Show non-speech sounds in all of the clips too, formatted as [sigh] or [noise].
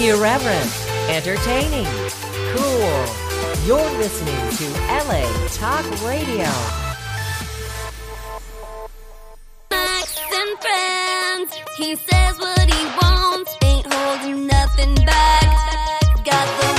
Irreverent, entertaining, cool. You're listening to LA Talk Radio. Max and friends. He says what he wants, ain't holding nothing back. Got the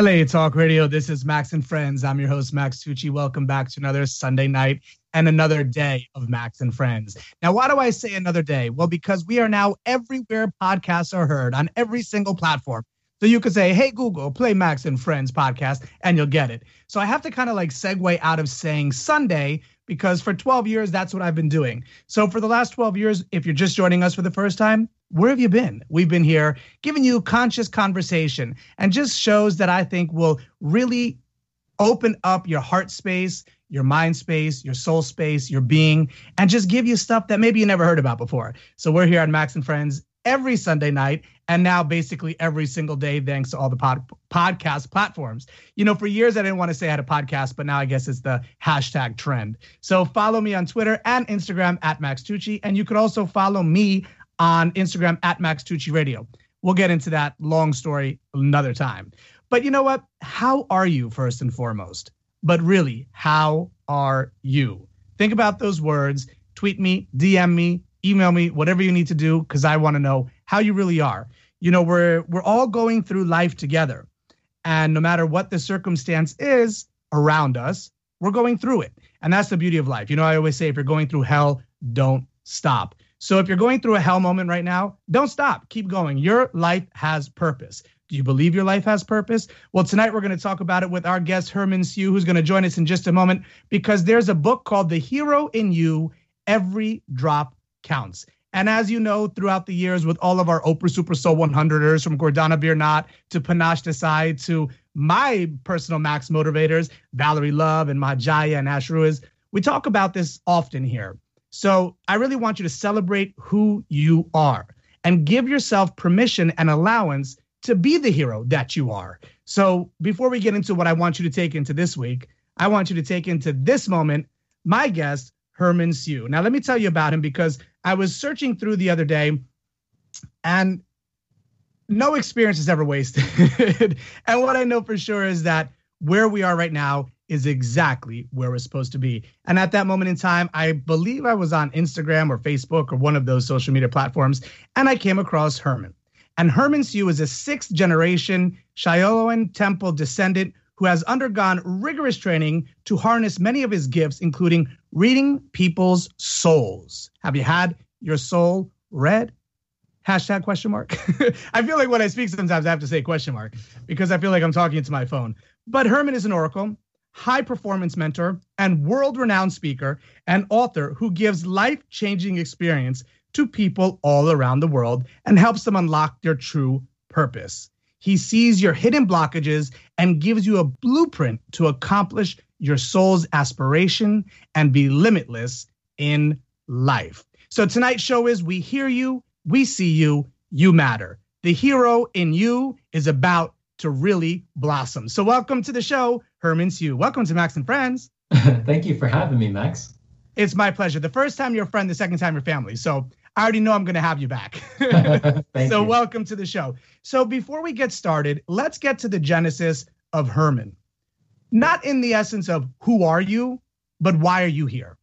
LA Talk Radio. This is Max and Friends. I'm your host, Max Tucci. Welcome back to another Sunday night and another day of Max and Friends. Now, why do I say another day? Well, because we are now everywhere podcasts are heard on every single platform. So you could say, hey, Google, play Max and Friends podcast, and you'll get it. So I have to kind of like segue out of saying Sunday because for 12 years, that's what I've been doing. So for the last 12 years, if you're just joining us for the first time, where have you been? We've been here giving you conscious conversation and just shows that I think will really open up your heart space, your mind space, your soul space, your being, and just give you stuff that maybe you never heard about before. So we're here on Max and Friends every Sunday night and now basically every single day thanks to all the pod, podcast platforms. You know, for years I didn't want to say I had a podcast, but now I guess it's the hashtag trend. So follow me on Twitter and Instagram at Max Tucci, and you could also follow me on Instagram at Max Tucci Radio. We'll get into that long story another time. But you know what? How are you first and foremost? But really, how are you? Think about those words. Tweet me, DM me, email me, whatever you need to do, because I want to know how you really are. You know, we're we're all going through life together. And no matter what the circumstance is around us, we're going through it. And that's the beauty of life. You know, I always say if you're going through hell, don't stop. So if you're going through a hell moment right now, don't stop. Keep going. Your life has purpose. Do you believe your life has purpose? Well, tonight we're going to talk about it with our guest, Herman Siu, who's going to join us in just a moment because there's a book called The Hero in You Every Drop Counts. And as you know, throughout the years, with all of our Oprah Super Soul 100ers, from Gordana Biernat to Panache Desai to my personal max motivators, Valerie Love and Mahjaya and Ash Ruiz, we talk about this often here. So I really want you to celebrate who you are and give yourself permission and allowance to be the hero that you are. So before we get into what I want you to take into this week, I want you to take into this moment my guest, Herman Siu. Now, let me tell you about him because I was searching through the other day and no experience is ever wasted. [laughs] and what I know for sure is that where we are right now is exactly where we're supposed to be. And at that moment in time, I believe I was on Instagram or Facebook or one of those social media platforms, and I came across Herman. And Herman Siu is a sixth generation Shaolin Temple descendant who has undergone rigorous training to harness many of his gifts, including reading people's souls. Have you had your soul read? Hashtag question mark. [laughs] I feel like when I speak, sometimes I have to say question mark because I feel like I'm talking to my phone. But Herman is an oracle, high performance mentor, and world renowned speaker and author who gives life changing experience to people all around the world and helps them unlock their true purpose. He sees your hidden blockages and gives you a blueprint to accomplish your soul's aspiration and be limitless in life. So tonight's show is We Hear You, We See You, You Matter. The hero in you is about to really blossom. So welcome to the show, Herman Siu. Welcome to Max and Friends. [laughs] Thank you for having me, Max. It's my pleasure. The first time you're a friend, the second time you're family. So I already know I'm going to have you back. [laughs] [laughs] So you. welcome to the show. So before we get started, let's get to the genesis of Herman. Not in the essence of who are you, but why are you here?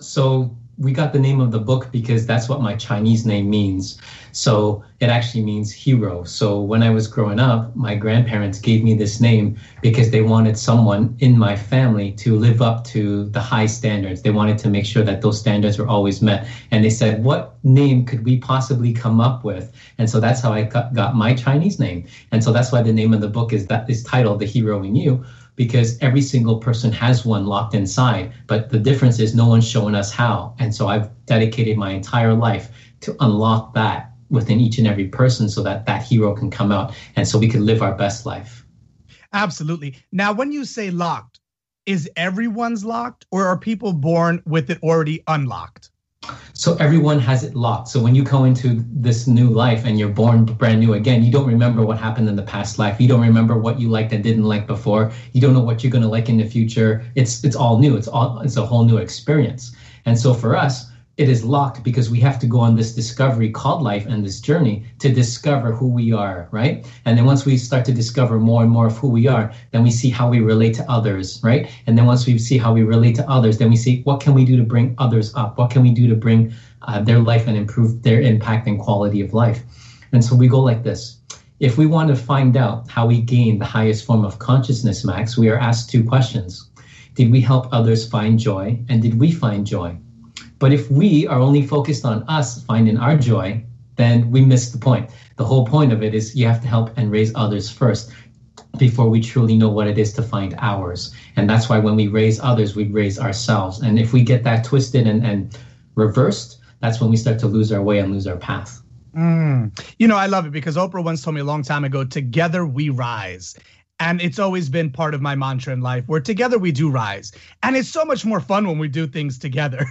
So we got the name of the book because that's what my Chinese name means. So it actually means hero. So when I was growing up, my grandparents gave me this name because they wanted someone in my family to live up to the high standards. They wanted to make sure that those standards were always met. And they said, what name could we possibly come up with? And so that's how I got, my Chinese name. And so that's why the name of the book is that is titled The Hero in You because every single person has one locked inside. But the difference is no one's showing us how. And so I've dedicated my entire life to unlock that within each and every person so that that hero can come out and so we can live our best life. Absolutely. Now, when you say locked, is everyone's locked or are people born with it already unlocked? So everyone has it locked. So when you go into this new life and you're born brand new again, you don't remember what happened in the past life. You don't remember what you liked and didn't like before. You don't know what you're going to like in the future. It's it's all new. It's all it's a whole new experience. And so for us, it is locked because we have to go on this discovery called life and this journey to discover who we are, right? And then once we start to discover more and more of who we are, then we see how we relate to others, right? And then once we see how we relate to others, then we see what can we do to bring others up? What can we do to bring uh, their life and improve their impact and quality of life? And so we go like this. If we want to find out how we gain the highest form of consciousness, Max, we are asked two questions. Did we help others find joy? And did we find joy? But if we are only focused on us finding our joy, then we miss the point. The whole point of it is you have to help and raise others first before we truly know what it is to find ours. And that's why when we raise others, we raise ourselves. And if we get that twisted and, and reversed, that's when we start to lose our way and lose our path. Mm. You know, I love it because Oprah once told me a long time ago, together we rise. And it's always been part of my mantra in life where together we do rise. And it's so much more fun when we do things together,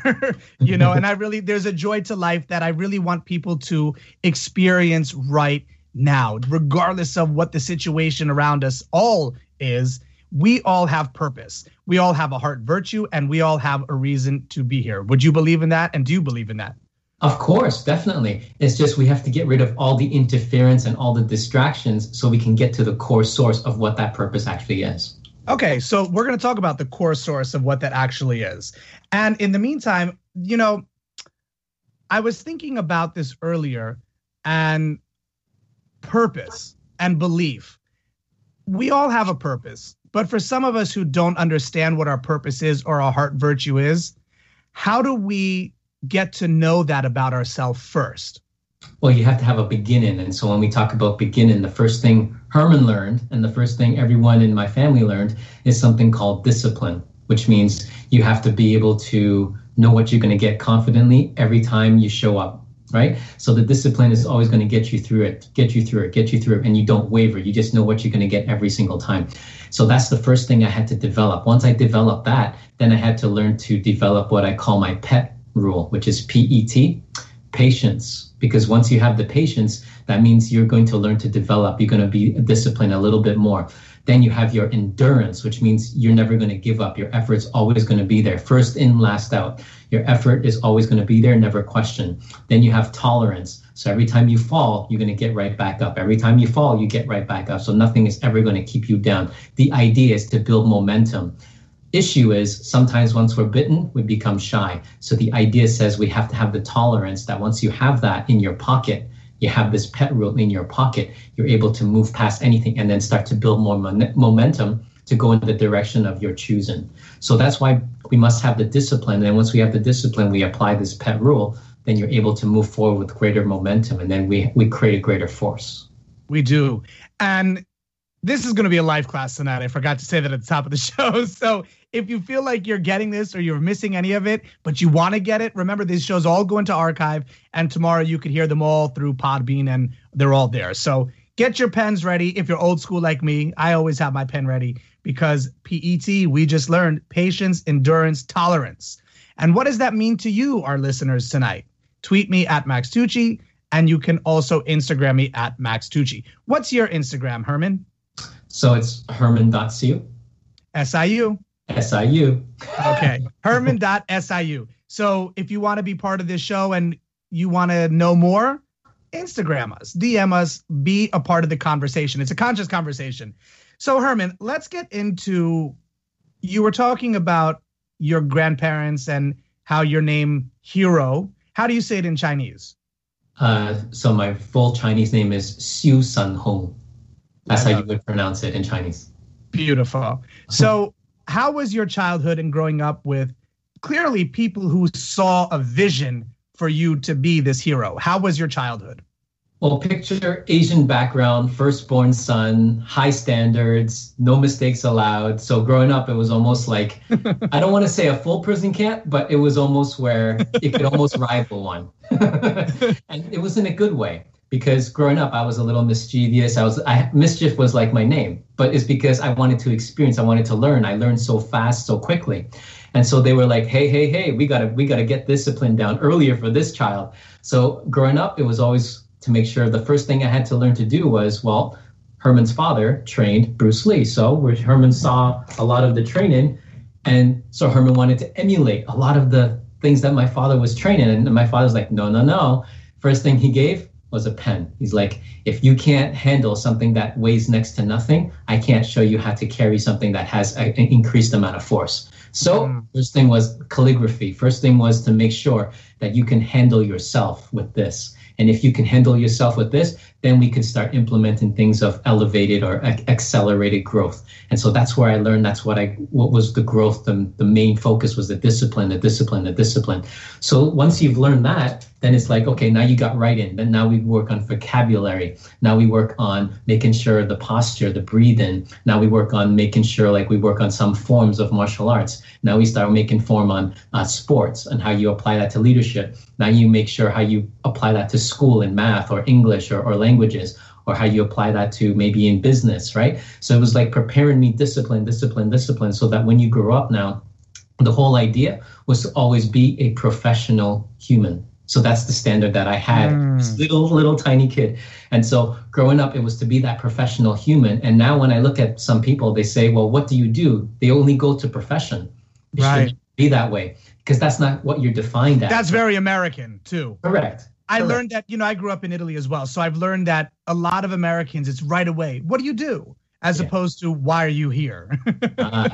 [laughs] you know. and I really, there's a joy to life that I really want people to experience right now, regardless of what the situation around us all is. We all have purpose. We all have a heart virtue and we all have a reason to be here. Would you believe in that? And do you believe in that? Of course, definitely. It's just we have to get rid of all the interference and all the distractions so we can get to the core source of what that purpose actually is. Okay, so we're going to talk about the core source of what that actually is. And in the meantime, you know, I was thinking about this earlier and purpose and belief. We all have a purpose, but for some of us who don't understand what our purpose is or our heart virtue is, how do we get to know that about ourselves first? Well, you have to have a beginning. And so when we talk about beginning, the first thing Herman learned and the first thing everyone in my family learned is something called discipline, which means you have to be able to know what you're going to get confidently every time you show up, right? So the discipline is always going to get you through it, get you through it, get you through it, and you don't waver. You just know what you're going to get every single time. So that's the first thing I had to develop. Once I developed that, then I had to learn to develop what I call my pet rule, which is PET, patience. Because once you have the patience, that means you're going to learn to develop. You're going to be disciplined a little bit more. Then you have your endurance, which means you're never going to give up. Your effort's always going to be there. First in, last out. Your effort is always going to be there, never question. Then you have tolerance. So every time you fall, you're going to get right back up. Every time you fall, you get right back up. So nothing is ever going to keep you down. The idea is to build momentum issue is sometimes once we're bitten, we become shy. So the idea says we have to have the tolerance that once you have that in your pocket, you have this pet rule in your pocket, you're able to move past anything and then start to build more mon- momentum to go in the direction of your choosing. So that's why we must have the discipline. And once we have the discipline, we apply this pet rule, then you're able to move forward with greater momentum and then we, we create a greater force. We do. And this is going to be a live class tonight. I forgot to say that at the top of the [laughs] show. So if you feel like you're getting this or you're missing any of it, but you want to get it, remember these shows all go into archive, and tomorrow you could hear them all through Podbean, and they're all there. So get your pens ready. If you're old school like me, I always have my pen ready because PET, we just learned patience, endurance, tolerance. And what does that mean to you, our listeners, tonight? Tweet me at Max Tucci, and you can also Instagram me at Max Tucci. What's your Instagram, Herman? So it's herman.siu. SIU. SIU. okay. [laughs] Herman.siu. So if you want to be part of this show and you want to know more, Instagram us, DM us, be a part of the conversation. It's a conscious conversation. So, Herman, let's get into you were talking about your grandparents and how your name Hero. How do you say it in Chinese? Uh, so my full Chinese name is Xiu Sun Hong. That's how you would pronounce it in Chinese. Beautiful. [laughs] So how was your childhood and growing up with clearly people who saw a vision for you to be this hero? How was your childhood? Well, picture Asian background, firstborn son, high standards, no mistakes allowed. So growing up, it was almost like [laughs] I don't want to say a full prison camp, but it was almost where it could almost rival one. [laughs] and it was in a good way because growing up I was a little mischievous. I was I mischief was like my name, but it's because I wanted to experience, I wanted to learn. I learned so fast, so quickly. And so they were like, "Hey, hey, hey, we got to we got to get discipline down earlier for this child." So growing up, it was always to make sure the first thing I had to learn to do was, well, Herman's father trained Bruce Lee. So Herman saw a lot of the training, and so Herman wanted to emulate a lot of the things that my father was training. And my father's like, no, no, no. First thing he gave was a pen. He's like, if you can't handle something that weighs next to nothing, I can't show you how to carry something that has an increased amount of force. So mm. first thing was calligraphy. First thing was to make sure that you can handle yourself with this. And if you can handle yourself with this, then we could start implementing things of elevated or accelerated growth. And so that's where I learned that's what I what was the growth, the, the main focus was the discipline, the discipline, the discipline. So once you've learned that, then it's like, okay, now you got right in. Then now we work on vocabulary. Now we work on making sure the posture, the breathing. Now we work on making sure like we work on some forms of martial arts. Now we start making form on uh, sports and how you apply that to leadership. Now you make sure how you apply that to school in math or English or, or languages or how you apply that to maybe in business, right? So it was like preparing me discipline, discipline, discipline, so that when you grow up now, the whole idea was to always be a professional human so that's the standard that I had, mm. little little tiny kid. And so growing up, it was to be that professional human. And now when I look at some people, they say, "Well, what do you do?" They only go to profession. It right. Be that way because that's not what you're defined as. That's very American too. Correct. I Correct. learned that, you know, I grew up in Italy as well. So I've learned that a lot of Americans, it's right away. What do you do? As yeah. opposed to why are you here? [laughs] uh,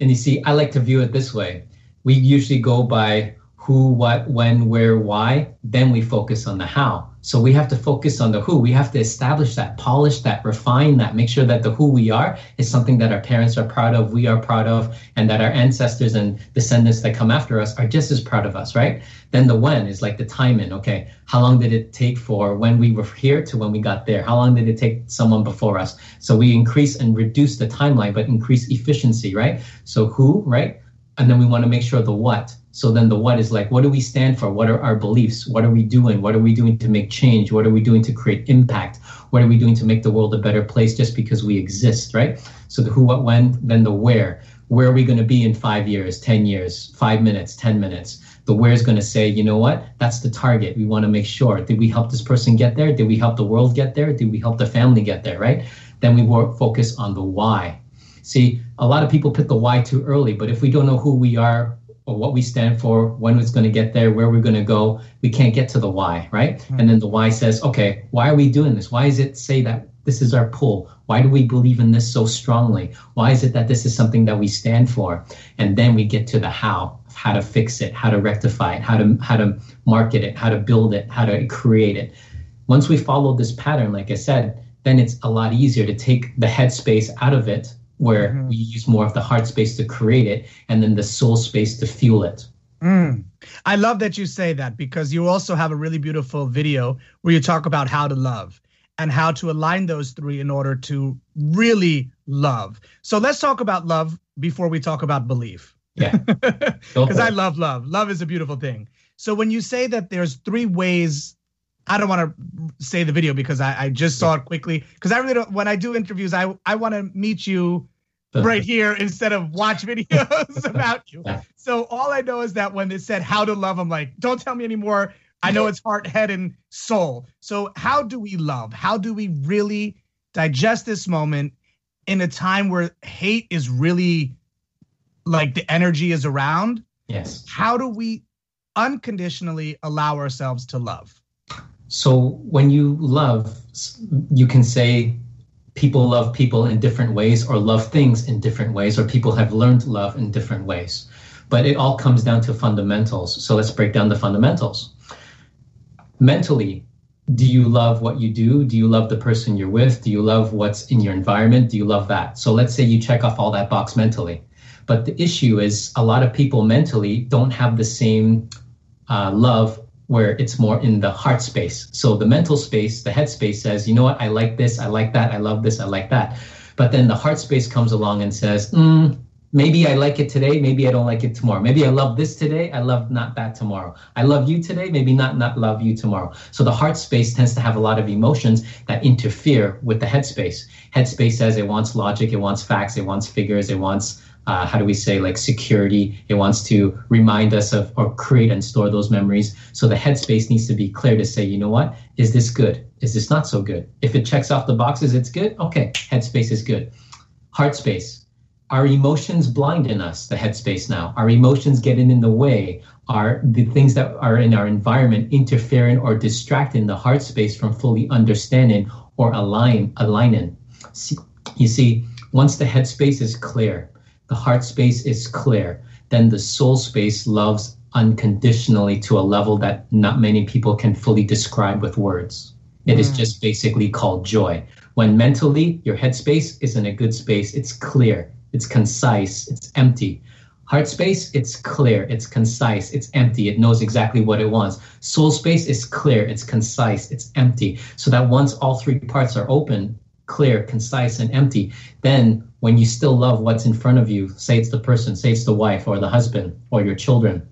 and you see, I like to view it this way. We usually go by who, what, when, where, why, then we focus on the how. So we have to focus on the who. We have to establish that, polish that, refine that, make sure that the who we are is something that our parents are proud of, we are proud of, and that our ancestors and descendants that come after us are just as proud of us, right? Then the when is like the timing. Okay, how long did it take for when we were here to when we got there? How long did it take someone before us? So we increase and reduce the timeline, but increase efficiency, right? So who, right? And then we want to make sure the what so then the what is like, what do we stand for? What are our beliefs? What are we doing? What are we doing to make change? What are we doing to create impact? What are we doing to make the world a better place just because we exist, right? So the who, what, when, then the where. Where are we going to be in five years, 10 years, five minutes, 10 minutes? The where is going to say, you know what? That's the target. We want to make sure. Did we help this person get there? Did we help the world get there? Did we help the family get there, right? Then we work, focus on the why. See, a lot of people put the why too early, but if we don't know who we are, or what we stand for, when it's going to get there, where we're going to go, we can't get to the why, right? Mm-hmm. And then the why says, okay, why are we doing this? Why is it say that this is our pull? Why do we believe in this so strongly? Why is it that this is something that we stand for? And then we get to the how, how to fix it, how to rectify it, how to how to market it, how to build it, how to create it. Once we follow this pattern, like I said, then it's a lot easier to take the headspace out of it where mm-hmm. we use more of the heart space to create it and then the soul space to fuel it. Mm. I love that you say that because you also have a really beautiful video where you talk about how to love and how to align those three in order to really love. So let's talk about love before we talk about belief. Yeah. [laughs] Because I love love. Love is a beautiful thing. So when you say that there's three ways I don't want to say the video because I, I just saw it quickly. Because I really don't. When I do interviews, I I want to meet you right here instead of watch videos [laughs] about you. So all I know is that when they said how to love, I'm like, don't tell me anymore. I know it's heart, head, and soul. So how do we love? How do we really digest this moment in a time where hate is really like the energy is around? Yes. How do we unconditionally allow ourselves to love? So when you love, you can say people love people in different ways or love things in different ways or people have learned love in different ways. But it all comes down to fundamentals. So let's break down the fundamentals. Mentally, do you love what you do? Do you love the person you're with? Do you love what's in your environment? Do you love that? So let's say you check off all that box mentally. But the issue is a lot of people mentally don't have the same uh, love where it's more in the heart space. So the mental space, the head space says, you know what, I like this, I like that, I love this, I like that. But then the heart space comes along and says, mm, Maybe I like it today, maybe I don't like it tomorrow. Maybe I love this today, I love not that tomorrow. I love you today, maybe not not love you tomorrow. So the heart space tends to have a lot of emotions that interfere with the head space. Head space says it wants logic, it wants facts, it wants figures, it wants uh, how do we say like security. It wants to remind us of or create and store those memories. So the headspace needs to be clear to say you know what? Is this good? Is this not so good? If it checks off the boxes it's good? Okay headspace is good. Heart space. Our emotions blind in us the headspace now? Our emotions getting in the way? Are the things that are in our environment interfering or distracting the heart space from fully understanding or align aligning? You see once the headspace is clear the heart space is clear, then the soul space loves unconditionally to a level that not many people can fully describe with words. It mm. is just basically called joy. When mentally your head space is in a good space, it's clear, it's concise, it's empty. Heart space, it's clear, it's concise, it's empty, it knows exactly what it wants. Soul space is clear, it's concise, it's empty. So that once all three parts are open, clear, concise, and empty, then when you still love what's in front of you, say it's the person, say it's the wife or the husband or your children,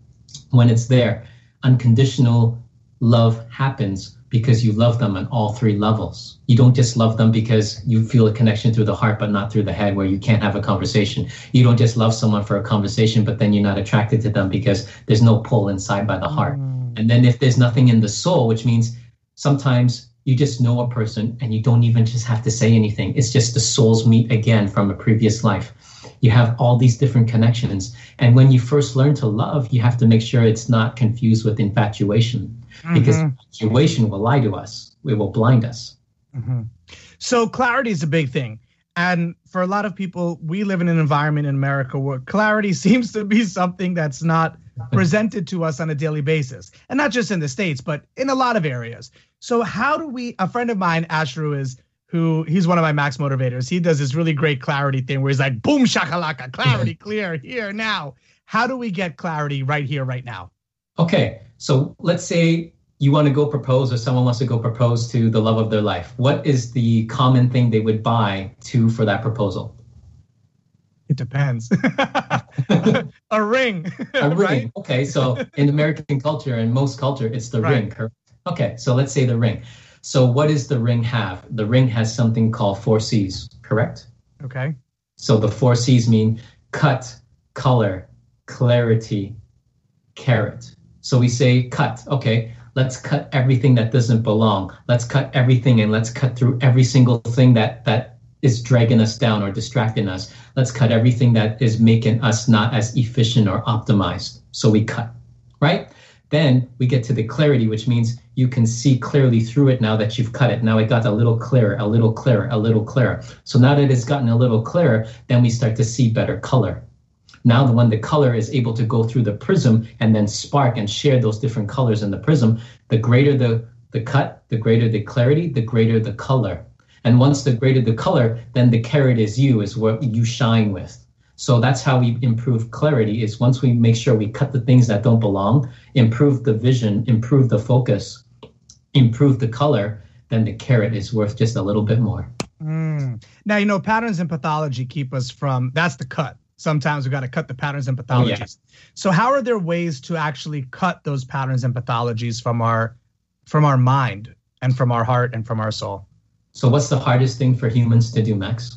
when it's there, unconditional love happens because you love them on all three levels. You don't just love them because you feel a connection through the heart, but not through the head, where you can't have a conversation. You don't just love someone for a conversation, but then you're not attracted to them because there's no pull inside by the heart. Mm. And then if there's nothing in the soul, which means sometimes you just know a person and you don't even just have to say anything. It's just the souls meet again from a previous life. You have all these different connections. And when you first learn to love, you have to make sure it's not confused with infatuation mm-hmm. because infatuation will lie to us, it will blind us. Mm-hmm. So, clarity is a big thing. And for a lot of people, we live in an environment in America where clarity [laughs] seems to be something that's not presented to us on a daily basis. And not just in the States, but in a lot of areas. So how do we? A friend of mine, Ashru, is who he's one of my max motivators. He does this really great clarity thing where he's like, boom shakalaka, clarity, [laughs] clear here now. How do we get clarity right here, right now? Okay, so let's say you want to go propose or someone wants to go propose to the love of their life. What is the common thing they would buy to for that proposal? It depends. [laughs] a ring. [laughs] A ring. Right? Okay, so in American culture and most culture, it's the right. ring, correct? Okay, so let's say the ring. So what does the ring have? The ring has something called four C's, correct? Okay. So the four C's mean cut, color, clarity, carat. So we say cut. Okay, let's cut everything that doesn't belong. Let's cut everything and let's cut through every single thing that that is dragging us down or distracting us. Let's cut everything that is making us not as efficient or optimized. So we cut, right? Then we get to the clarity, which means you can see clearly through it now that you've cut it. Now it got a little clearer, a little clearer, a little clearer. So now that it's gotten a little clearer, then we start to see better color. Now, the when the color is able to go through the prism and then spark and share those different colors in the prism, the greater the, the cut, the greater the clarity, the greater the color. And once the greater the color, then the carat is you, is what you shine with. So that's how we improve clarity is once we make sure we cut the things that don't belong, improve the vision, improve the focus, improve the color, then the carat is worth just a little bit more. Mm. Now, you know, patterns and pathology keep us from that's the cut. Sometimes we got to cut the patterns and pathologies. Oh, yeah. So how are there ways to actually cut those patterns and pathologies from our from our mind and from our heart and from our soul? So what's the hardest thing for humans to do, Max?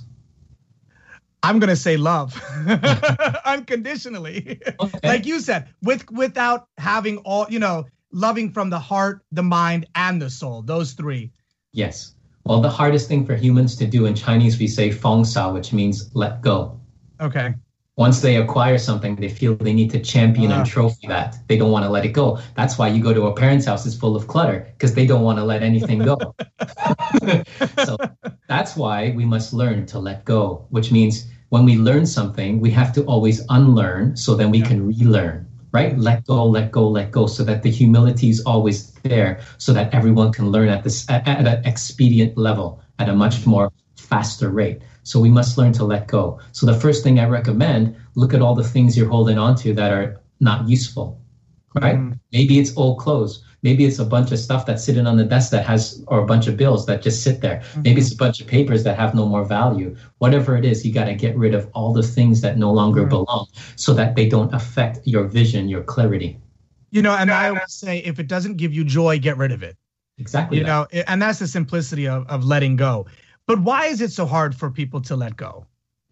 I'm gonna say love [laughs] unconditionally, okay. like you said, with without having all you know, loving from the heart, the mind, and the soul. Those three. Yes. Well, the hardest thing for humans to do in Chinese, we say feng shao, which means let go. Okay. Once they acquire something, they feel they need to champion uh. and ah. trophy that. They don't want to let it go. That's why you go to a parent's house, it's full of clutter because they don't want to let anything go. [laughs] [laughs] so that's why we must learn to let go, which means when we learn something, we have to always unlearn so then we yeah. can relearn, right? Let go, let go, let go, so that the humility is always there, so that everyone can learn at this at, at an expedient level at a much more faster rate. So we must learn to let go. So the first thing I recommend, look at all the things you're holding on to that are not useful, right? Mm. Maybe it's old clothes. Maybe it's a bunch of stuff that's sitting on the desk that has, or a bunch of bills that just sit there. Mm-hmm. Maybe it's a bunch of papers that have no more value. Whatever it is, you got to get rid of all the things that no longer Mhm. belong so that they don't affect your vision, your clarity. You know, and I always say if it doesn't give you joy, get rid of it. Exactly. You that. know, and that's the simplicity of, of letting go. But why is it so hard for people to let go?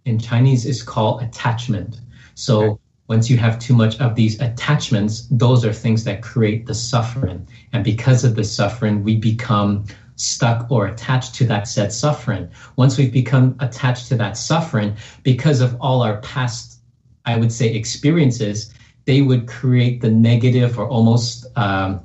in Chinese is called attachment. So Okay. Once you have too much of these attachments, those are things that create the suffering. And because of the suffering, we become stuck or attached to that said suffering. Once we've become attached to that suffering, because of all our past, I would say, experiences, they would create the negative or almost um,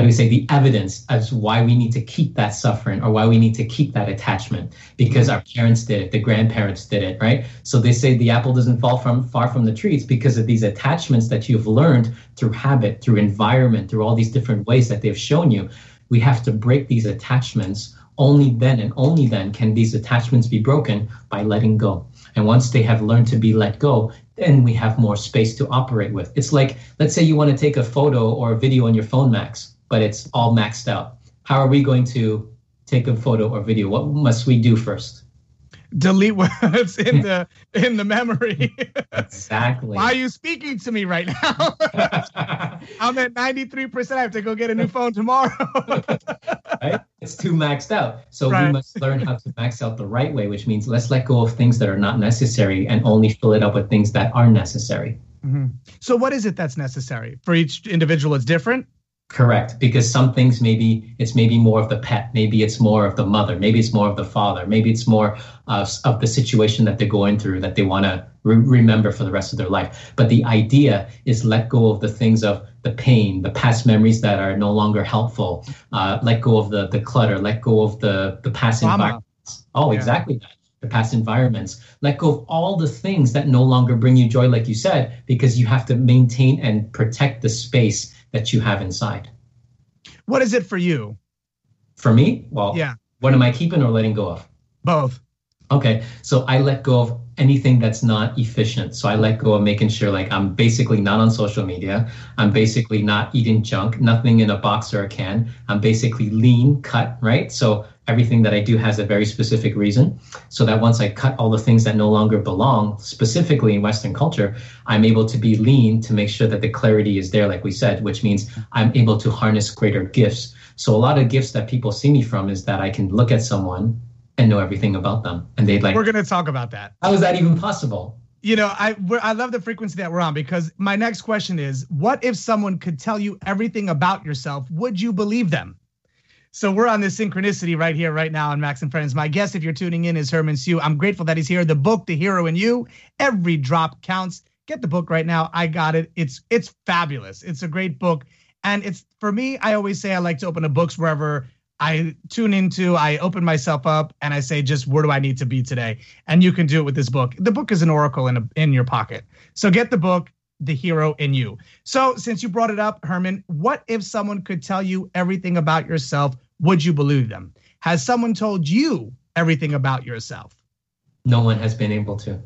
how do we say the evidence as why we need to keep that suffering or why we need to keep that attachment because mm-hmm. our parents did it the grandparents did it right? So they say the apple doesn't fall from far from the tree it's because of these attachments that you've learned through habit through environment through all these different ways that they've shown you. We have to break these attachments. Only then and only then can these attachments be broken by letting go. And once they have learned to be let go then we have more space to operate with. It's like let's say you want to take a photo or a video on your phone max but it's all maxed out. How are we going to take a photo or video? What must we do first? Delete what's in [laughs] the in the memory. Exactly. why are you speaking to me right now? [laughs] I'm at 93%. I have to go get a new phone tomorrow. [laughs] right? It's too maxed out. So Right. we must learn how to max out the right way, which means let's let go of things that are not necessary and only fill it up with things that are necessary. Mhm. So, what is it that's necessary for each individual? It's different. Correct, because some things maybe it's maybe more of the pet, maybe it's more of the mother, maybe it's more of the father, maybe it's more of, of the situation that they're going through that they want to re- remember for the rest of their life. But the idea is let go of the things of the pain, the past memories that are no longer helpful. Uh, let go of the the clutter. Let go of the the past Trauma. environments. Oh, Yeah. exactly that. The past environments. Let go of all the things that no longer bring you joy, like you said, because you have to maintain and protect the space that you have inside. What is it for you? For me, well, Yeah, what am I keeping or letting go of? both. Okay, so I let go of anything that's not efficient. So I let go of making sure like I'm basically not on social media. I'm basically not eating junk, nothing in a box or a can. I'm basically lean cut, right? So everything that I do has a very specific reason. So that once I cut all the things that no longer belong, specifically in Western culture, I'm able to be lean to make sure that the clarity is there, like we said, which means I'm able to harness greater gifts. So a lot of gifts that people see me from is that I can look at someone and know everything about them. And they'd like, We're gonna talk about that. how is that even possible? You know, I we're, I love the frequency that we're on because my next question is, what if someone could tell you everything about yourself? Would you believe them? So we're on this synchronicity right here, right now on Max and Friends. My guest, if you're tuning in, is Herman Siu. I'm grateful that he's here. The book, The Hero in You, every drop counts. Get the book right now. I got it. It's it's fabulous. It's a great book, and it's for me. I always say I like to open the books wherever I tune into. I open myself up and I say, just where do I need to be today? And you can do it with this book. The book is an oracle in a, in your pocket. So get the book, The Hero in You. So since you brought it up, Herman, what if someone could tell you everything about yourself? Would you believe them? Has someone told you everything about yourself? No one has been able to.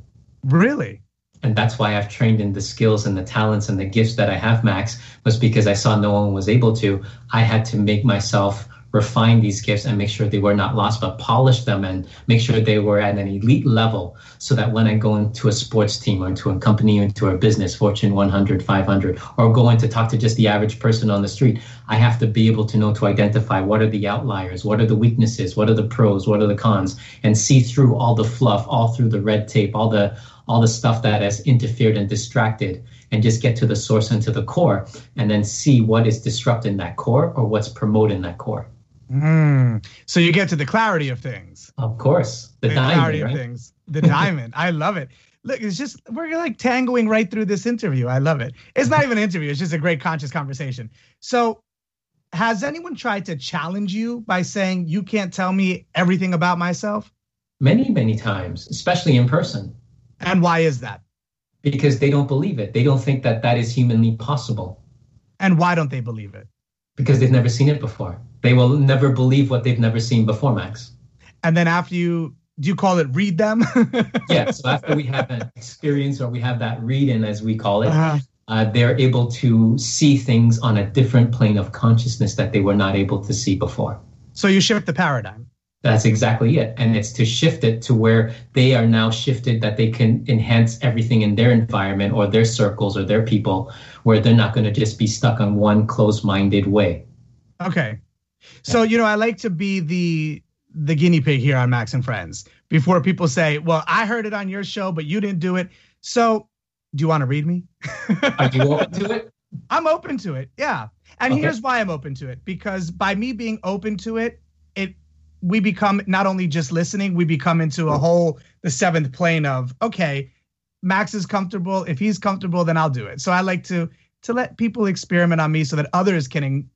Really? And that's why I've trained in the skills and the talents and the gifts that I have, Max, was because I saw no one was able to. I had to make myself refine these gifts and make sure they were not lost, but polish them and make sure they were at an elite level so that when I go into a sports team or into a company or into a business, Fortune 100, 500, or go to talk to just the average person on the street, I have to be able to know to identify what are the outliers, what are the weaknesses, what are the pros, what are the cons, and see through all the fluff, all through the red tape, all the all the stuff that has interfered and distracted and just get to the source and to the core and then see what is disrupting that core or what's promoting that core. Mm. So you get to the clarity of things. Of course, the, the diamond, clarity right? of things. The diamond. I love it. Look, it's just we're like tangoing right through this interview. I love it. It's not even an interview. It's just a great conscious conversation. So, has anyone tried to challenge you by saying you can't tell me everything about myself? Many, many times, especially in person, And why is that? because they don't believe it. They don't think that that is humanly possible And why don't they believe it? because they've never seen it before. They will never believe what they've never seen before, Max. And then after you do you call it read them? [laughs] Yeah. So after we have that experience or we have that read in, as we call it, Uh, uh, they're able to see things on a different plane of consciousness that they were not able to see before. So you shift the paradigm. That's exactly it. And it's to shift it to where they are now shifted that they can enhance everything in their environment or their circles or their people where they're not going to just be stuck on one closed minded way. Okay. So, you know, I like to be the the guinea pig here on Max and Friends before people say, "Well, I heard it on your show, but you didn't do it." So, do you want to read me? Are you open to it? [laughs] I'm open to it. Yeah. And Okay. here's why I'm open to it because by me being open to it, it we become not only just listening, we become into a whole the seventh plane of okay, Max is comfortable. If he's comfortable, then I'll do it. So I like to to let people experiment on me so that others can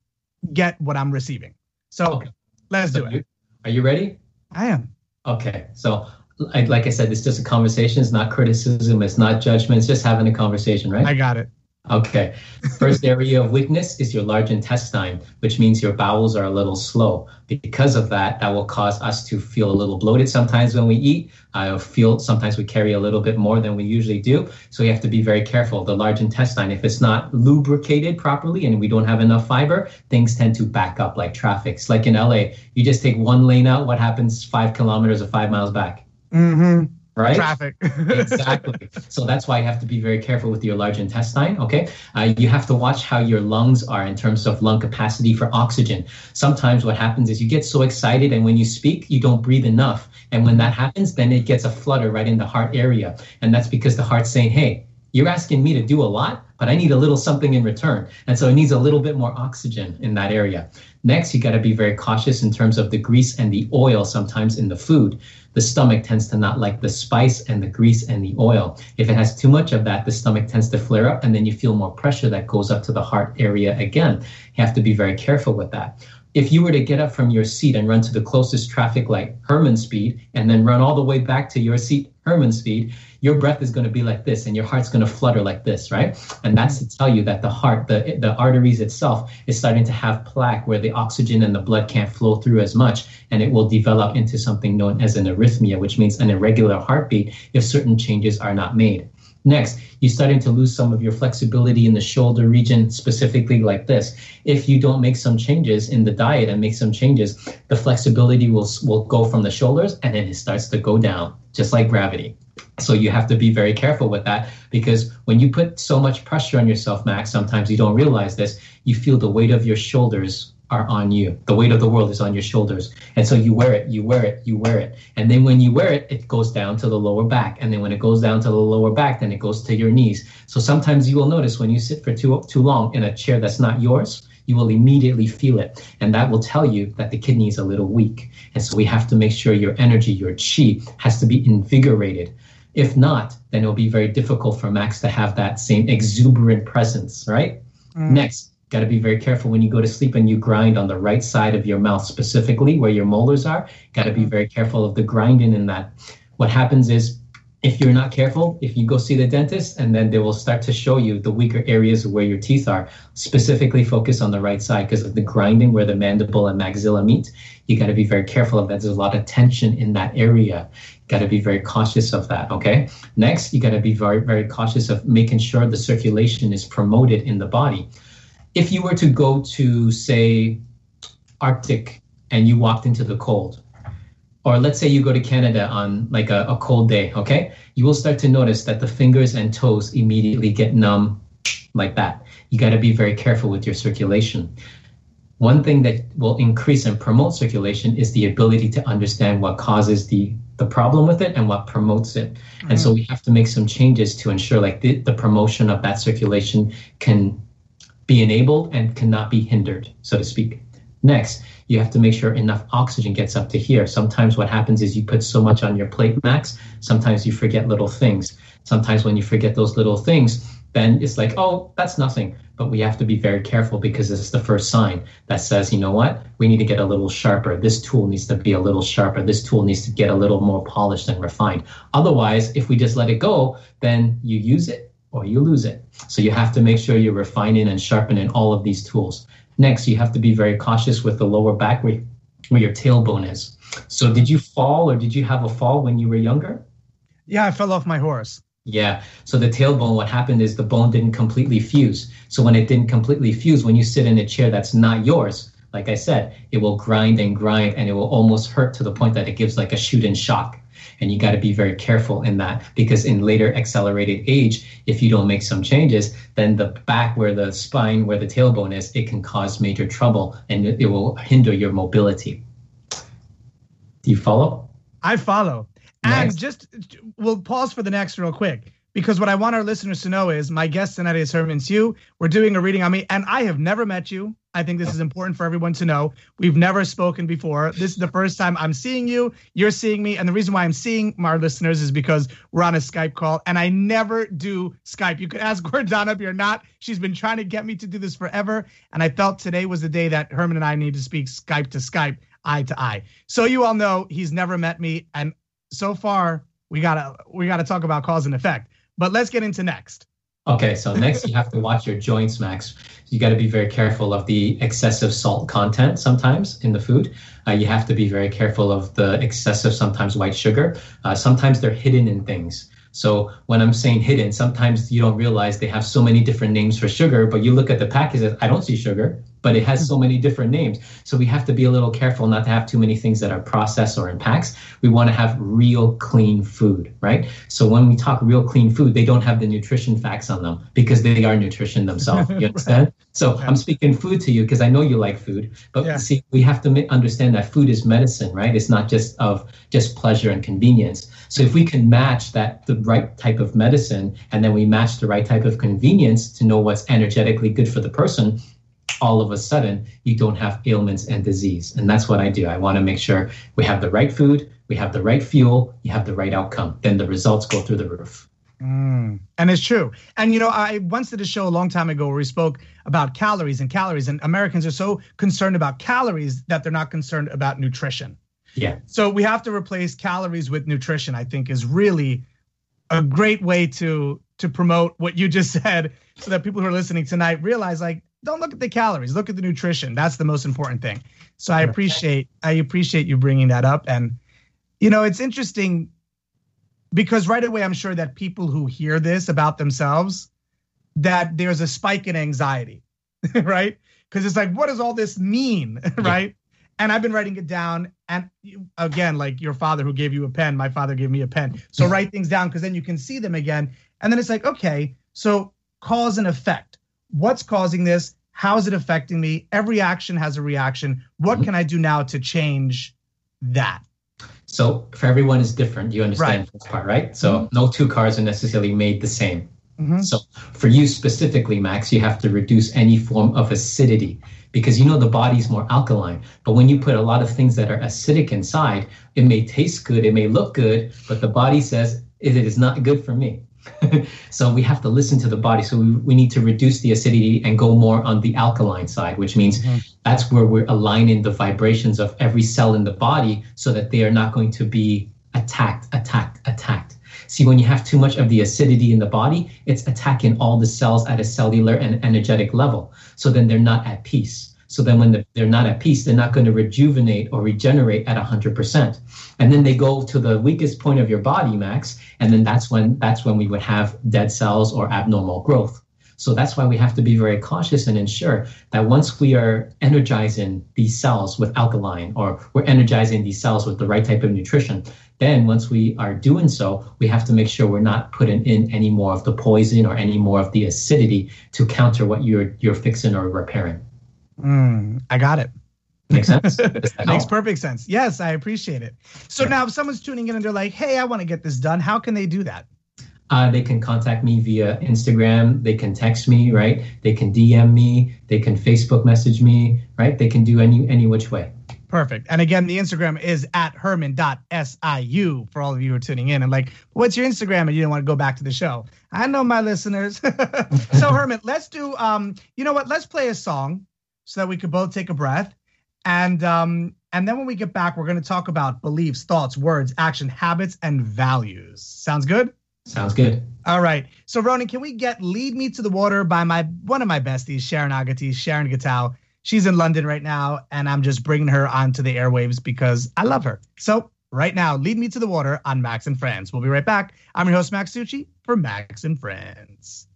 get what I'm receiving. So Okay. let's do So it. you- Are you ready? I am. Okay. So, like, like I said, it's just a conversation. It's not criticism. It's not judgment. It's just having a conversation, right? I got it. Okay. First area of weakness is your large intestine, which means your bowels are a little slow. Because of that, that will cause us to feel a little bloated sometimes when we eat. I feel sometimes we carry a little bit more than we usually do. So you have to be very careful. The large intestine, if it's not lubricated properly and we don't have enough fiber, things tend to back up like traffic. It's like in LA, you just take one lane out, what happens five kilometers or five miles back? Mm-hmm. Right? Traffic. [laughs] exactly. So that's why you have to be very careful with your large intestine. Okay. Uh, you have to watch how your lungs are in terms of lung capacity for oxygen. Sometimes what happens is you get so excited, and when you speak, you don't breathe enough. And when that happens, then it gets a flutter right in the heart area. And that's because the heart's saying, hey, you're asking me to do a lot, but I need a little something in return. And so it needs a little bit more oxygen in that area. Next, you got to be very cautious in terms of the grease and the oil sometimes in the food. The stomach tends to not like the spice and the grease and the oil. If it has too much of that, the stomach tends to flare up and then you feel more pressure that goes up to the heart area again. You have to be very careful with that. If you were to get up from your seat and run to the closest traffic light, Herman speed, and then run all the way back to your seat, Herman speed, your breath is going to be like this and your heart's going to flutter like this, right? And that's to tell you that the heart, the, the arteries itself is starting to have plaque where the oxygen and the blood can't flow through as much and it will develop into something known as an arrhythmia, which means an irregular heartbeat if certain changes are not made. Next, you're starting to lose some of your flexibility in the shoulder region, specifically like this. If you don't make some changes in the diet and make some changes, the flexibility will, will go from the shoulders and then it starts to go down, just like gravity. So you have to be very careful with that because when you put so much pressure on yourself, Max, sometimes you don't realize this, you feel the weight of your shoulders are on you. The weight of the world is on your shoulders. And so you wear it, you wear it, you wear it. And then when you wear it, it goes down to the lower back. And then when it goes down to the lower back, then it goes to your knees. So sometimes you will notice when you sit for too too long in a chair that's not yours, you will immediately feel it. And that will tell you that the kidney is a little weak. And so we have to make sure your energy, your chi, has to be invigorated. If not, then it'll be very difficult for Max to have that same exuberant presence, right? Mm. Next, got to be very careful when you go to sleep and you grind on the right side of your mouth, specifically where your molars are. Got to be mm-hmm. very careful of the grinding in that. What happens is, if you're not careful, if you go see the dentist, and then they will start to show you the weaker areas where your teeth are, specifically focus on the right side because of the grinding where the mandible and maxilla meet. You got to be very careful of that. There's a lot of tension in that area. Got to be very cautious of that. Okay. Next, you got to be very, very cautious of making sure the circulation is promoted in the body. If you were to go to, say, Arctic and you walked into the cold, or let's say you go to Canada on like a, a cold day, okay, you will start to notice that the fingers and toes immediately get numb like that. You got to be very careful with your circulation. One thing that will increase and promote circulation is the ability to understand what causes the the problem with it and what promotes it. And so mm. we have to make some changes to ensure like the, the promotion of that circulation can be enabled and cannot be hindered, so to speak. Next, you have to make sure enough oxygen gets up to here. Sometimes what happens is you put so much on your plate, Max. Sometimes you forget little things. Sometimes when you forget those little things, then it's like, oh, that's nothing. But we have to be very careful because this is the first sign that says, you know what, we need to get a little sharper. This tool needs to be a little sharper. This tool needs to get a little more polished and refined. Otherwise, if we just let it go, then you use it or you lose it. So you have to make sure you're refining and sharpening all of these tools. Next, you have to be very cautious with the lower back where, where your tailbone is. So did you fall or did you have a fall when you were younger? Yeah, I fell off my horse. Yeah. So the tailbone, what happened is the bone didn't completely fuse. So when it didn't completely fuse, when you sit in a chair that's not yours, like I said, it will grind and grind and it will almost hurt to the point that it gives like a shoot and shock. And you got to be very careful in that because in later accelerated age, if you don't make some changes, then the back where the spine, where the tailbone is, it can cause major trouble and it will hinder your mobility. Do you follow? I follow. And just we'll pause for the next real quick because what I want our listeners to know is my guest tonight is Herman Siu. We're doing a reading on me, and I have never met you. I think this is important for everyone to know. We've never spoken before. This is the first time I'm seeing you. You're seeing me. And the reason why I'm seeing my listeners is because we're on a Skype call and I never do Skype. You could ask [laughs] Gordana if you're not. She's been trying to get me to do this forever. And I felt today was the day that Herman and I need to speak Skype to Skype, eye to eye. So you all know he's never met me. And so far, we gotta we gotta talk about cause and effect. But let's get into next. Okay, so next you have to watch your joints, Max. You got to be very careful of the excessive salt content sometimes in the food. Uh, you have to be very careful of the excessive sometimes white sugar. Uh, sometimes they're hidden in things. So when I'm saying hidden, sometimes you don't realize they have so many different names for sugar, but you look at the package, I don't see sugar but it has so mm-hmm. many different names. So we have to be a little careful not to have too many things that are processed or in packs. We want to have real clean food, right? So when we talk real clean food, they don't have the nutrition facts on them because they are nutrition themselves. You [laughs] understand? right. So yeah. I'm speaking food to you because I know you like food, but yeah. see, we have to understand that food is medicine, right? It's not just of just pleasure and convenience. So if we can match that the right type of medicine and then we match the right type of convenience to know what's energetically good for the person, all of a sudden you don't have ailments and disease. And that's what I do. I want to make sure we have the right food, we have the right fuel, you have the right outcome. Then the results go through the roof. Mm, and it's true. And you know, I once did a show a long time ago where we spoke about calories and calories, and Americans are so concerned about calories that they're not concerned about nutrition. Yeah. So we have to replace calories with nutrition. I think is really a great way to to promote what you just [laughs] said, so that people who are listening tonight realize like don't look at the calories look at the nutrition. That's the most important thing. So i appreciate i appreciate you bringing that up. And you know it's interesting because right away i'm sure that people who hear this about themselves that there's a spike in anxiety [laughs] right? Because it's like what does all this mean [laughs] right? And i've been writing it down. And again like your father who gave you a pen my father gave me a pen. So write things down because then you can see them again. And then it's like okay so cause and effect what's causing this? How is it affecting me? Every action has a reaction. What mm-hmm. can I do now to change that? So for everyone is different. You understand right. this part, right? So mm-hmm. no two cars are necessarily made the same. Mm-hmm. So for you specifically, Max, you have to reduce any form of acidity because you know the body's more alkaline. But when you put a lot of things that are acidic inside, it may taste good, it may look good, but the body says it is not good for me. [laughs] so we have to listen to the body. So we, we need to reduce the acidity and go more on the alkaline side, which means mm-hmm. that's where we're aligning the vibrations of every cell in the body so that they are not going to be attacked, attacked, attacked. See, when you have too much of the acidity in the body, it's attacking all the cells at a cellular and energetic level. So then they're not at peace. So then when they're not at peace, they're not going to rejuvenate or regenerate at 100%. And then they go to the weakest point of your body, Max, and then that's when that's when we would have dead cells or abnormal growth. So that's why we have to be very cautious and ensure that once we are energizing these cells with alkaline or we're energizing these cells with the right type of nutrition, then once we are doing so, we have to make sure we're not putting in any more of the poison or any more of the acidity to counter what you're you're fixing or repairing. Mm, I got it. Makes sense. [laughs] Makes perfect sense. Yes, I appreciate it. So now, if someone's tuning in and they're like, "Hey, I want to get this done," how can they do that? Uh, they can contact me via Instagram. They can text me, right? They can DM me. They can Facebook message me, right? They can do any any which way. Perfect. And again, the Instagram is at herman.siu for all of you who are tuning in. And like, what's your Instagram? And you don't want to go back to the show. I know my listeners. [laughs] so Herman, let's do um, you know what? Let's play a song so that we could both take a breath. And um, and then when we get back, we're going to talk about beliefs, thoughts, words, action, habits, and values. Sounds good? Sounds good. All right. So Ronan, can we get "Lead Me to the Water" by my one of my besties, Sharon Agati, Sharon Gatau. She's in London right now, and I'm just bringing her onto the airwaves because I love her. So right now. Lead Me to the Water on Max and Friends. We'll be right back. I'm your host, Max Tucci, for Max and Friends.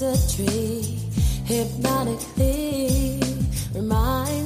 Leaves a tree hypnotically reminds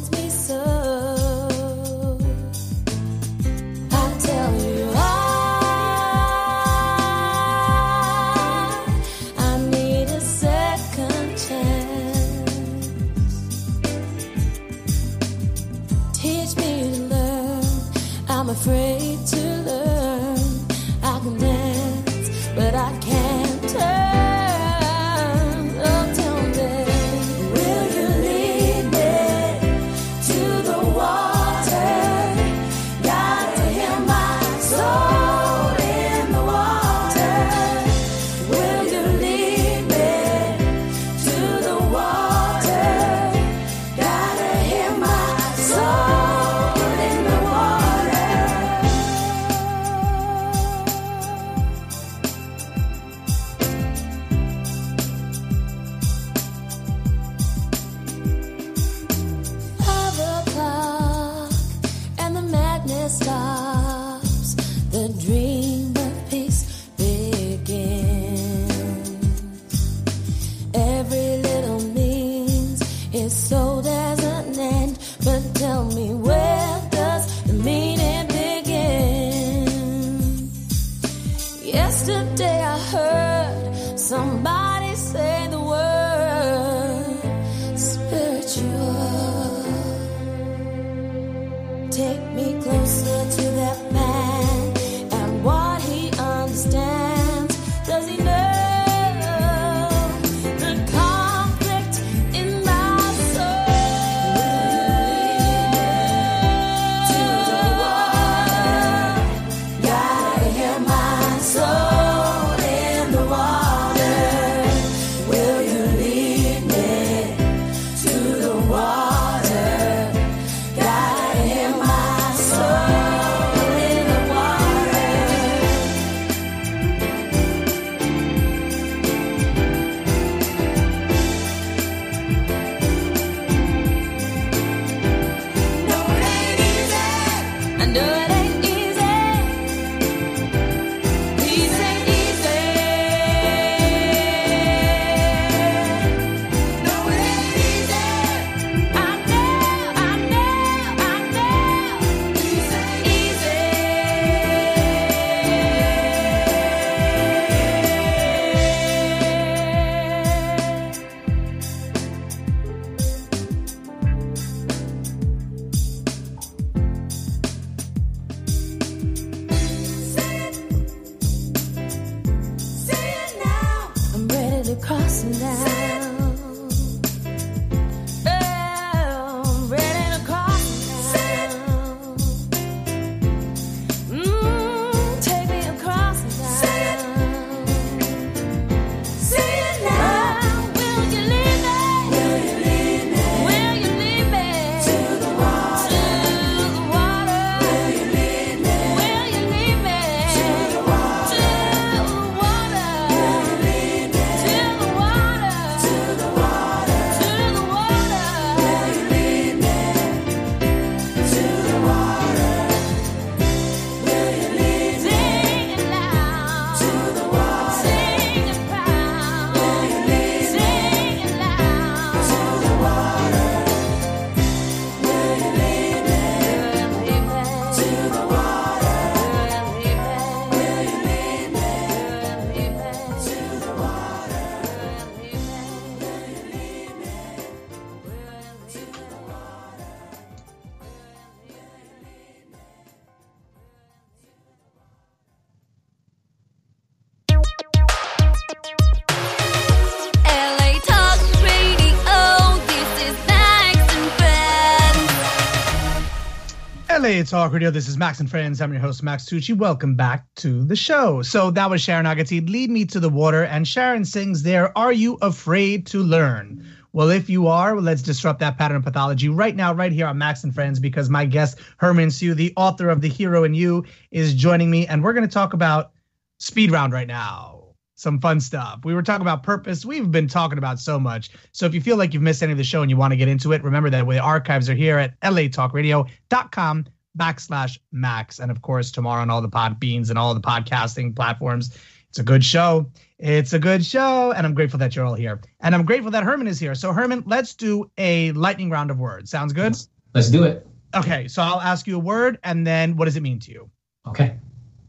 Talk Radio. This is Max and Friends. I'm your host, Max Tucci. Welcome back to the show. So that was Sharon Agatine, Lead Me to the Water. And Sharon sings there, Are You Afraid to Learn? Well, if you are, well, let's disrupt that pattern of pathology right now, right here on Max and Friends, because my guest, Herman Siu, the author of The Hero in You, is joining me. And we're going to talk about speed round right now. Some fun stuff. We were talking about purpose. We've been talking about so much. So if you feel like you've missed any of the show and you want to get into it, remember that the archives are here at latalkradio.com backslash max. And of course, tomorrow on all the pod beans and all the podcasting platforms. It's a good show. It's a good show. And I'm grateful that you're all here. And I'm grateful that Herman is here. So, Herman, let's do a lightning round of words. Sounds good? Let's do it. Okay. So I'll ask you a word and then what does it mean to you? Okay.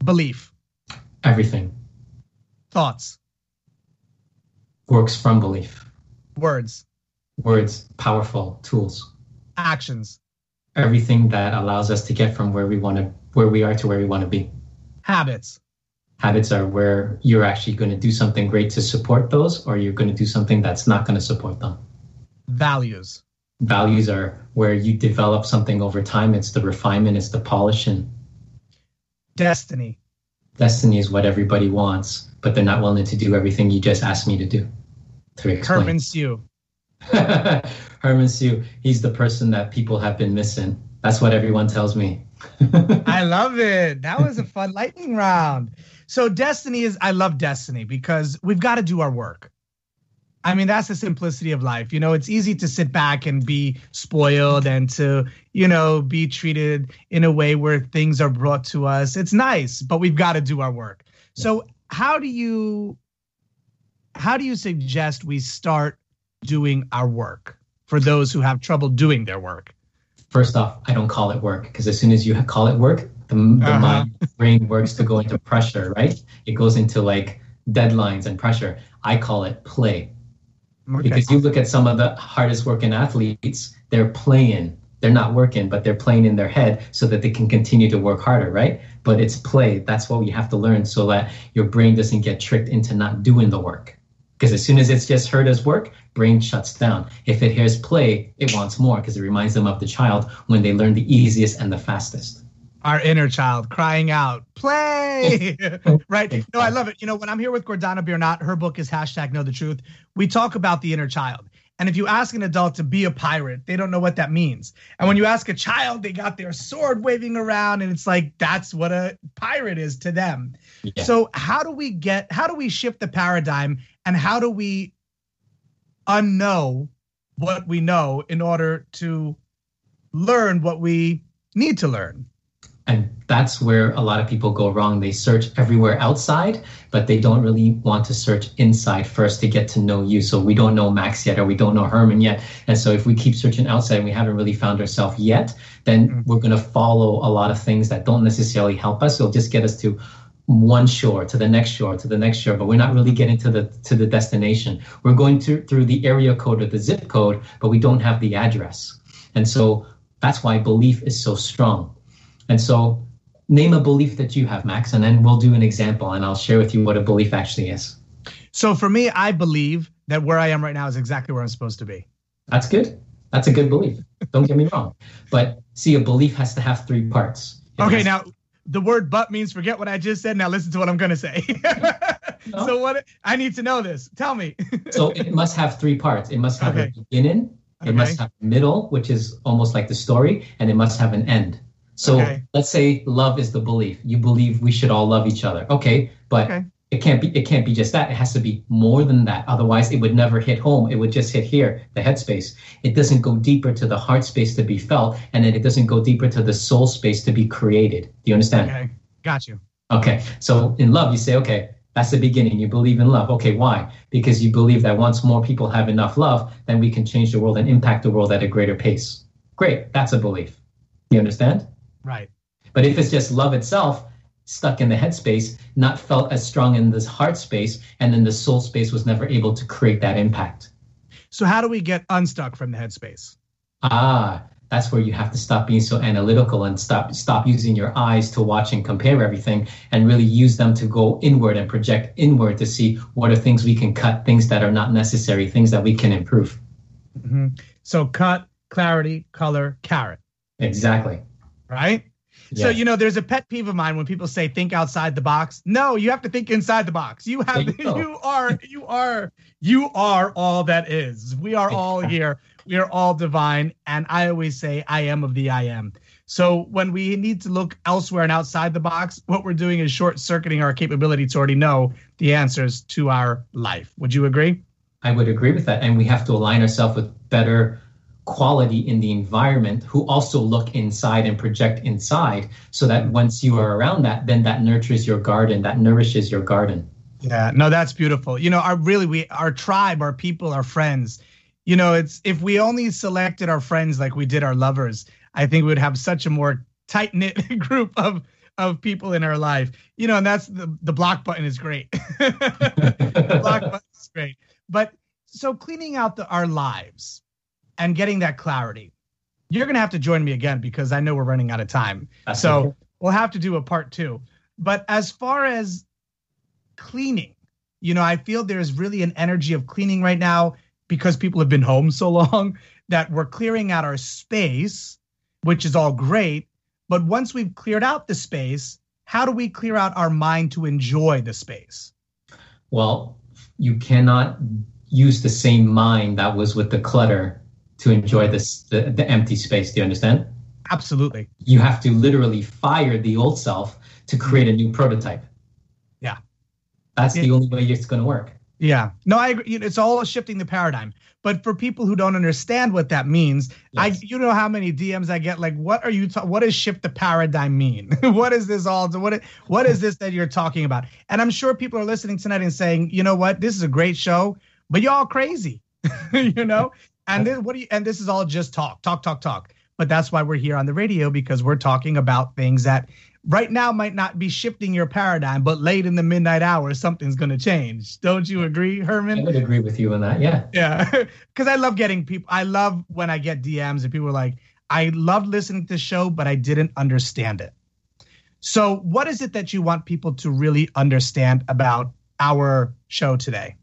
Belief, Everything thoughts, works from belief. words, Words, powerful tools. actions, Everything that allows us to get from where we want to, where we are to where we want to be. habits, Habits are where you're actually going to do something great to support those, or you're going to do something that's not going to support them. values, Values are where you develop something over time. It's the refinement, it's the polishing. destiny, Destiny is what everybody wants, but they're not willing to do everything you just asked me to do. To explain. Herman Siu. [laughs] Herman Siu, he's the person that people have been missing. That's what everyone tells me. [laughs] I love it. That was a fun lightning round. So destiny is I love destiny because we've got to do our work. I mean, that's the simplicity of life. You know, it's easy to sit back and be spoiled and to, you know, be treated in a way where things are brought to us. It's nice, but we've got to do our work. So, how do you how do you suggest we start doing our work for those who have trouble doing their work? First off, I don't call it work because as soon as you call it work, the, the Uh-huh. mind brain works to go into pressure, right? It goes into like deadlines and pressure. I call it play. Okay. Because you look at some of the hardest working athletes, they're playing. They're not working, but they're playing in their head so that they can continue to work harder, right? But it's play. That's what we have to learn so that your brain doesn't get tricked into not doing the work. Because as soon as it's just heard as work, brain shuts down. If it hears play, it wants more because it reminds them of the child when they learn the easiest and the fastest. our inner child crying out, play. [laughs] right. No, I love it. You know, when I'm here with Gordana Biernat, her book is hashtag know the truth. We talk about the inner child. And if you ask an adult to be a pirate, they don't know what that means. And when you ask a child, they got their sword waving around, and it's like that's what a pirate is to them. Yeah. So how do we get how do we shift the paradigm and how do we unknow what we know in order to learn what we need to learn? And that's where a lot of people go wrong. They search everywhere outside, but they don't really want to search inside first to get to know you. So we don't know Max yet, or we don't know Herman yet. And so if we keep searching outside and we haven't really found ourselves yet, then mm. we're going to follow a lot of things that don't necessarily help us. It'll just get us to one shore to the next shore to the next shore but we're not really getting to the to the destination we're going to through the area code or the zip code but we don't have the address and so that's why belief is so strong and so name a belief that you have, Max, and then we'll do an example and I'll share with you what a belief actually is. So for me, I believe that where I am right now is exactly where I'm supposed to be. That's good. That's a good belief. Don't get me wrong. But see, a belief has to have three parts. It Okay, now the word but means forget what I just said. Now listen to what I'm gonna say. No. [laughs] So what I need to know this. Tell me. so it must have three parts. It must have Okay. a beginning, it must have a middle, which is almost like the story, and it must have an end. So Okay. let's say love is the belief. You believe we should all love each other. Okay, but. It can't be it can't be just that. It has to be more than that. Otherwise, it would never hit home. It would just hit here, the head space. It doesn't go deeper to the heart space to be felt, and then it doesn't go deeper to the soul space to be created. Do you understand? Okay, got you. Okay, so in love, you say, okay, that's the beginning. You believe in love. Okay, why? Because you believe that once more people have enough love, then we can change the world and impact the world at a greater pace. Great, that's a belief. You understand? Right. But if it's just love itself, stuck in the head space, not felt as strong in this heart space, and then the soul space was never able to create that impact. So how do we get unstuck from the headspace? Ah, that's where you have to stop being so analytical and stop stop using your eyes to watch and compare everything and really use them to go inward and project inward to see what are things we can cut, things that are not necessary, things that we can improve. Mhm. So cut, clarity, color, carat. Exactly. right? So you know, there's a pet peeve of mine when people say think outside the box. No, you have to think inside the box. You have you [laughs] you are you are you are all that is. We are all here. We are all divine. And I always say I am of the I am. So when we need to look elsewhere and outside the box, what we're doing is short circuiting our capability to already know the answers to our life. Would you agree? I would agree with that. And we have to align ourselves with better quality in the environment who also look inside and project inside so that once you are around that, then that nurtures your garden, that nourishes your garden. Yeah, no, that's beautiful. You know, our really we our tribe, our people, our friends. You know, it's if we only selected our friends like we did our lovers, I think we would have such a more tight knit [laughs] group of of people in our life. You know, and that's the the block button is great. [laughs] the block button is great. But so cleaning out the, our lives and getting that clarity, you're gonna have to join me again because I know we're running out of time. That's So okay. we'll have to do a part two. But as far as cleaning, you know, I feel there's really an energy of cleaning right now because people have been home so [laughs] long that we're clearing out our space, which is all great. But once we've cleared out the space, how do we clear out our mind to enjoy the space? Well, you cannot use the same mind that was with the clutter to enjoy this the, the empty space. Do you understand? Absolutely. You have to literally fire the old self to create a new prototype. Yeah. That's the only way it's going to work. Yeah. No, I agree. It's all shifting the paradigm. But for people who don't understand what that means, I you know how many DMs I get like what are you ta- what does shift the paradigm mean? [laughs] what is this all what what is this that you're talking about? And I'm sure people are listening tonight and saying, "You know what? This is a great show, but y'all crazy." [laughs] you know? And this, what do you and this is all just talk, talk, talk, talk. But that's why we're here on the radio because we're talking about things that right now might not be shifting your paradigm, but late in the midnight hour something's going to change. Don't you agree, Herman? I would agree with you on that. Yeah. Yeah, [laughs] because I love getting people. I love when I get DMs and people are like, "I loved listening to the show, but I didn't understand it." So, what is it that you want people to really understand about our show today?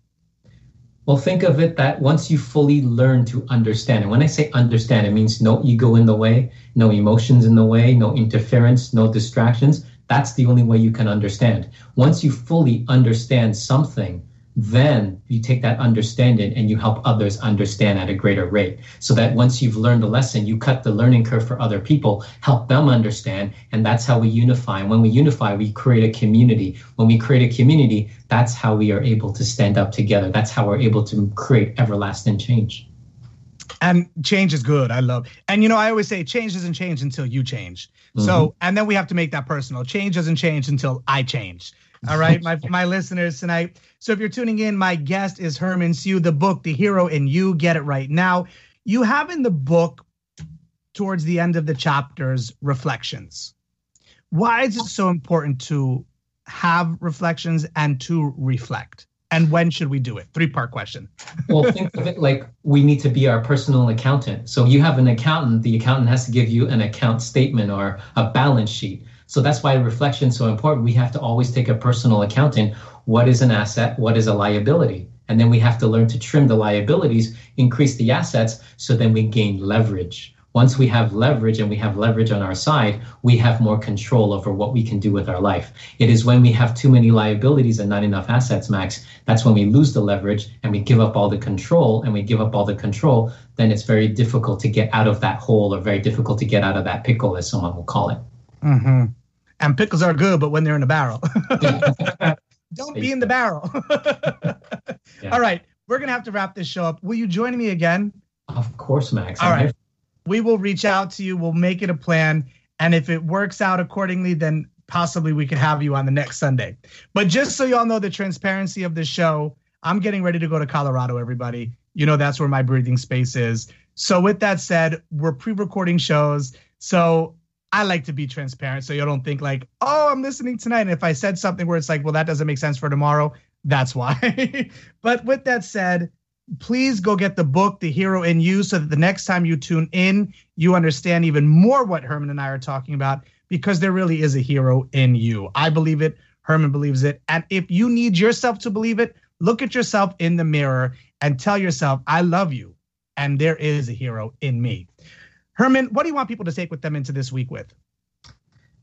Well, think of it that once you fully learn to understand, and when I say understand, it means no ego in the way, no emotions in the way, no interference, no distractions. That's the only way you can understand. Once you fully understand something, then you take that understanding and you help others understand at a greater rate. So that once you've learned a lesson, you cut the learning curve for other people, help them understand, and that's how we unify. And when we unify, we create a community. When we create a community, that's how we are able to stand up together. That's how we're able to create everlasting change. And change is good. I love. And you know, I always say change doesn't change until you change. So, mm-hmm. and then we have to make that personal. Change doesn't change until I change. All right, my my listeners tonight. So if you're tuning in, my guest is Herman Siu. The book, The Hero in You, get it right now. You have in the book, towards the end of the chapters, reflections. Why is it so important to have reflections and to reflect? And when should we do it? Three part question. [laughs] well, think of it like we need to be our personal accountant. So you have an accountant, the accountant has to give you an account statement or a balance sheet. So that's why reflection is so important. We have to always take a personal accounting. What is an asset? What is a liability? And then we have to learn to trim the liabilities, increase the assets, so then we gain leverage. Once we have leverage and we have leverage on our side, we have more control over what we can do with our life. It is when we have too many liabilities and not enough assets, Max, that's when we lose the leverage and we give up all the control. And we give up all the control, then it's very difficult to get out of that hole or very difficult to get out of that pickle, as someone will call it. Mm-hmm. And pickles are good, but when they're in a barrel. [laughs] Don't be in the barrel. [laughs] Yeah. All right. We're going to have to wrap this show up. Will you join me again? Of course, Max. All right. We will reach out to you. We'll make it a plan. And if it works out accordingly, then possibly we could have you on the next Sunday. But just so y'all know the transparency of the show, I'm getting ready to go to Colorado, everybody. You know, that's where my breathing space is. So, with that said, we're pre recording shows. So, I like to be transparent so you don't think like, oh, I'm listening tonight. And if I said something where it's like, well, that doesn't make sense for tomorrow, that's why. [laughs] but with that said, please go get the book, The Hero in You, so that the next time you tune in, you understand even more what Herman and I are talking about because there really is a hero in you. I believe it. Herman believes it. And if you need yourself to believe it, look at yourself in the mirror and tell yourself, I love you. And there is a hero in me. Herman, what do you want people to take with them into this week with?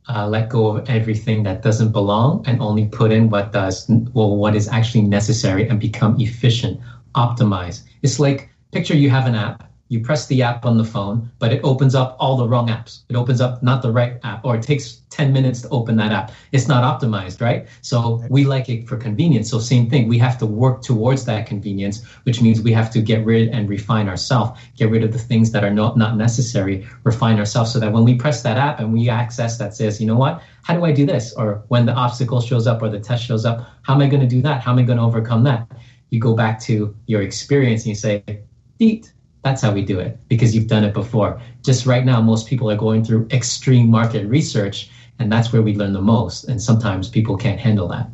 uh, let go of everything that doesn't belong and only put in what does well what is actually necessary and become efficient optimize it's like picture you have an app you press the app on the phone, but it opens up all the wrong apps. It opens up not the right app, or it takes 10 minutes to open that app. It's not optimized, right? So we like it for convenience. So same thing, we have to work towards that convenience, which means we have to get rid and refine ourselves, get rid of the things that are not, not necessary, refine ourselves so that when we press that app and we access that says, you know what, how do I do this? Or when the obstacle shows up or the test shows up, how am I going to do that? How am I going to overcome that? You go back to your experience and you say, Deet, that's how we do it because you've done it before. Just right now, most people are going through extreme market research, and that's where we learn the most. And sometimes people can't handle that.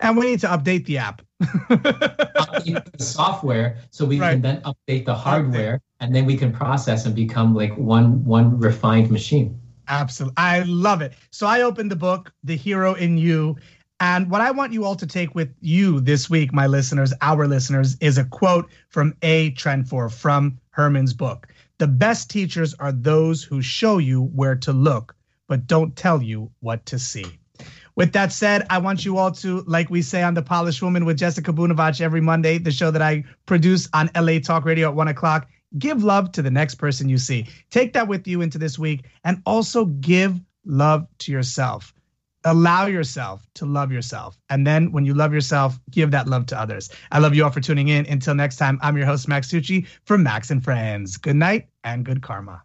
And we need to update the app. update the software so we right. can then update the hardware, and then we can process and become like one one refined machine. Absolutely. I love it. So I opened the book, The Hero in You, and what I want you all to take with you this week, my listeners, our listeners, is a quote from A. Trenfor from Herman's book. The best teachers are those who show you where to look, but don't tell you what to see. With that said, I want you all to, like we say on The Polished Woman with Jessica Bunevach every Monday, the show that I produce on LA Talk Radio at one o'clock, give love to the next person you see. Take that with you into this week and also give love to yourself allow yourself to love yourself. And then when you love yourself, give that love to others. I love you all for tuning in. Until next time, I'm your host, Max Tucci from Max and Friends. Good night and good karma.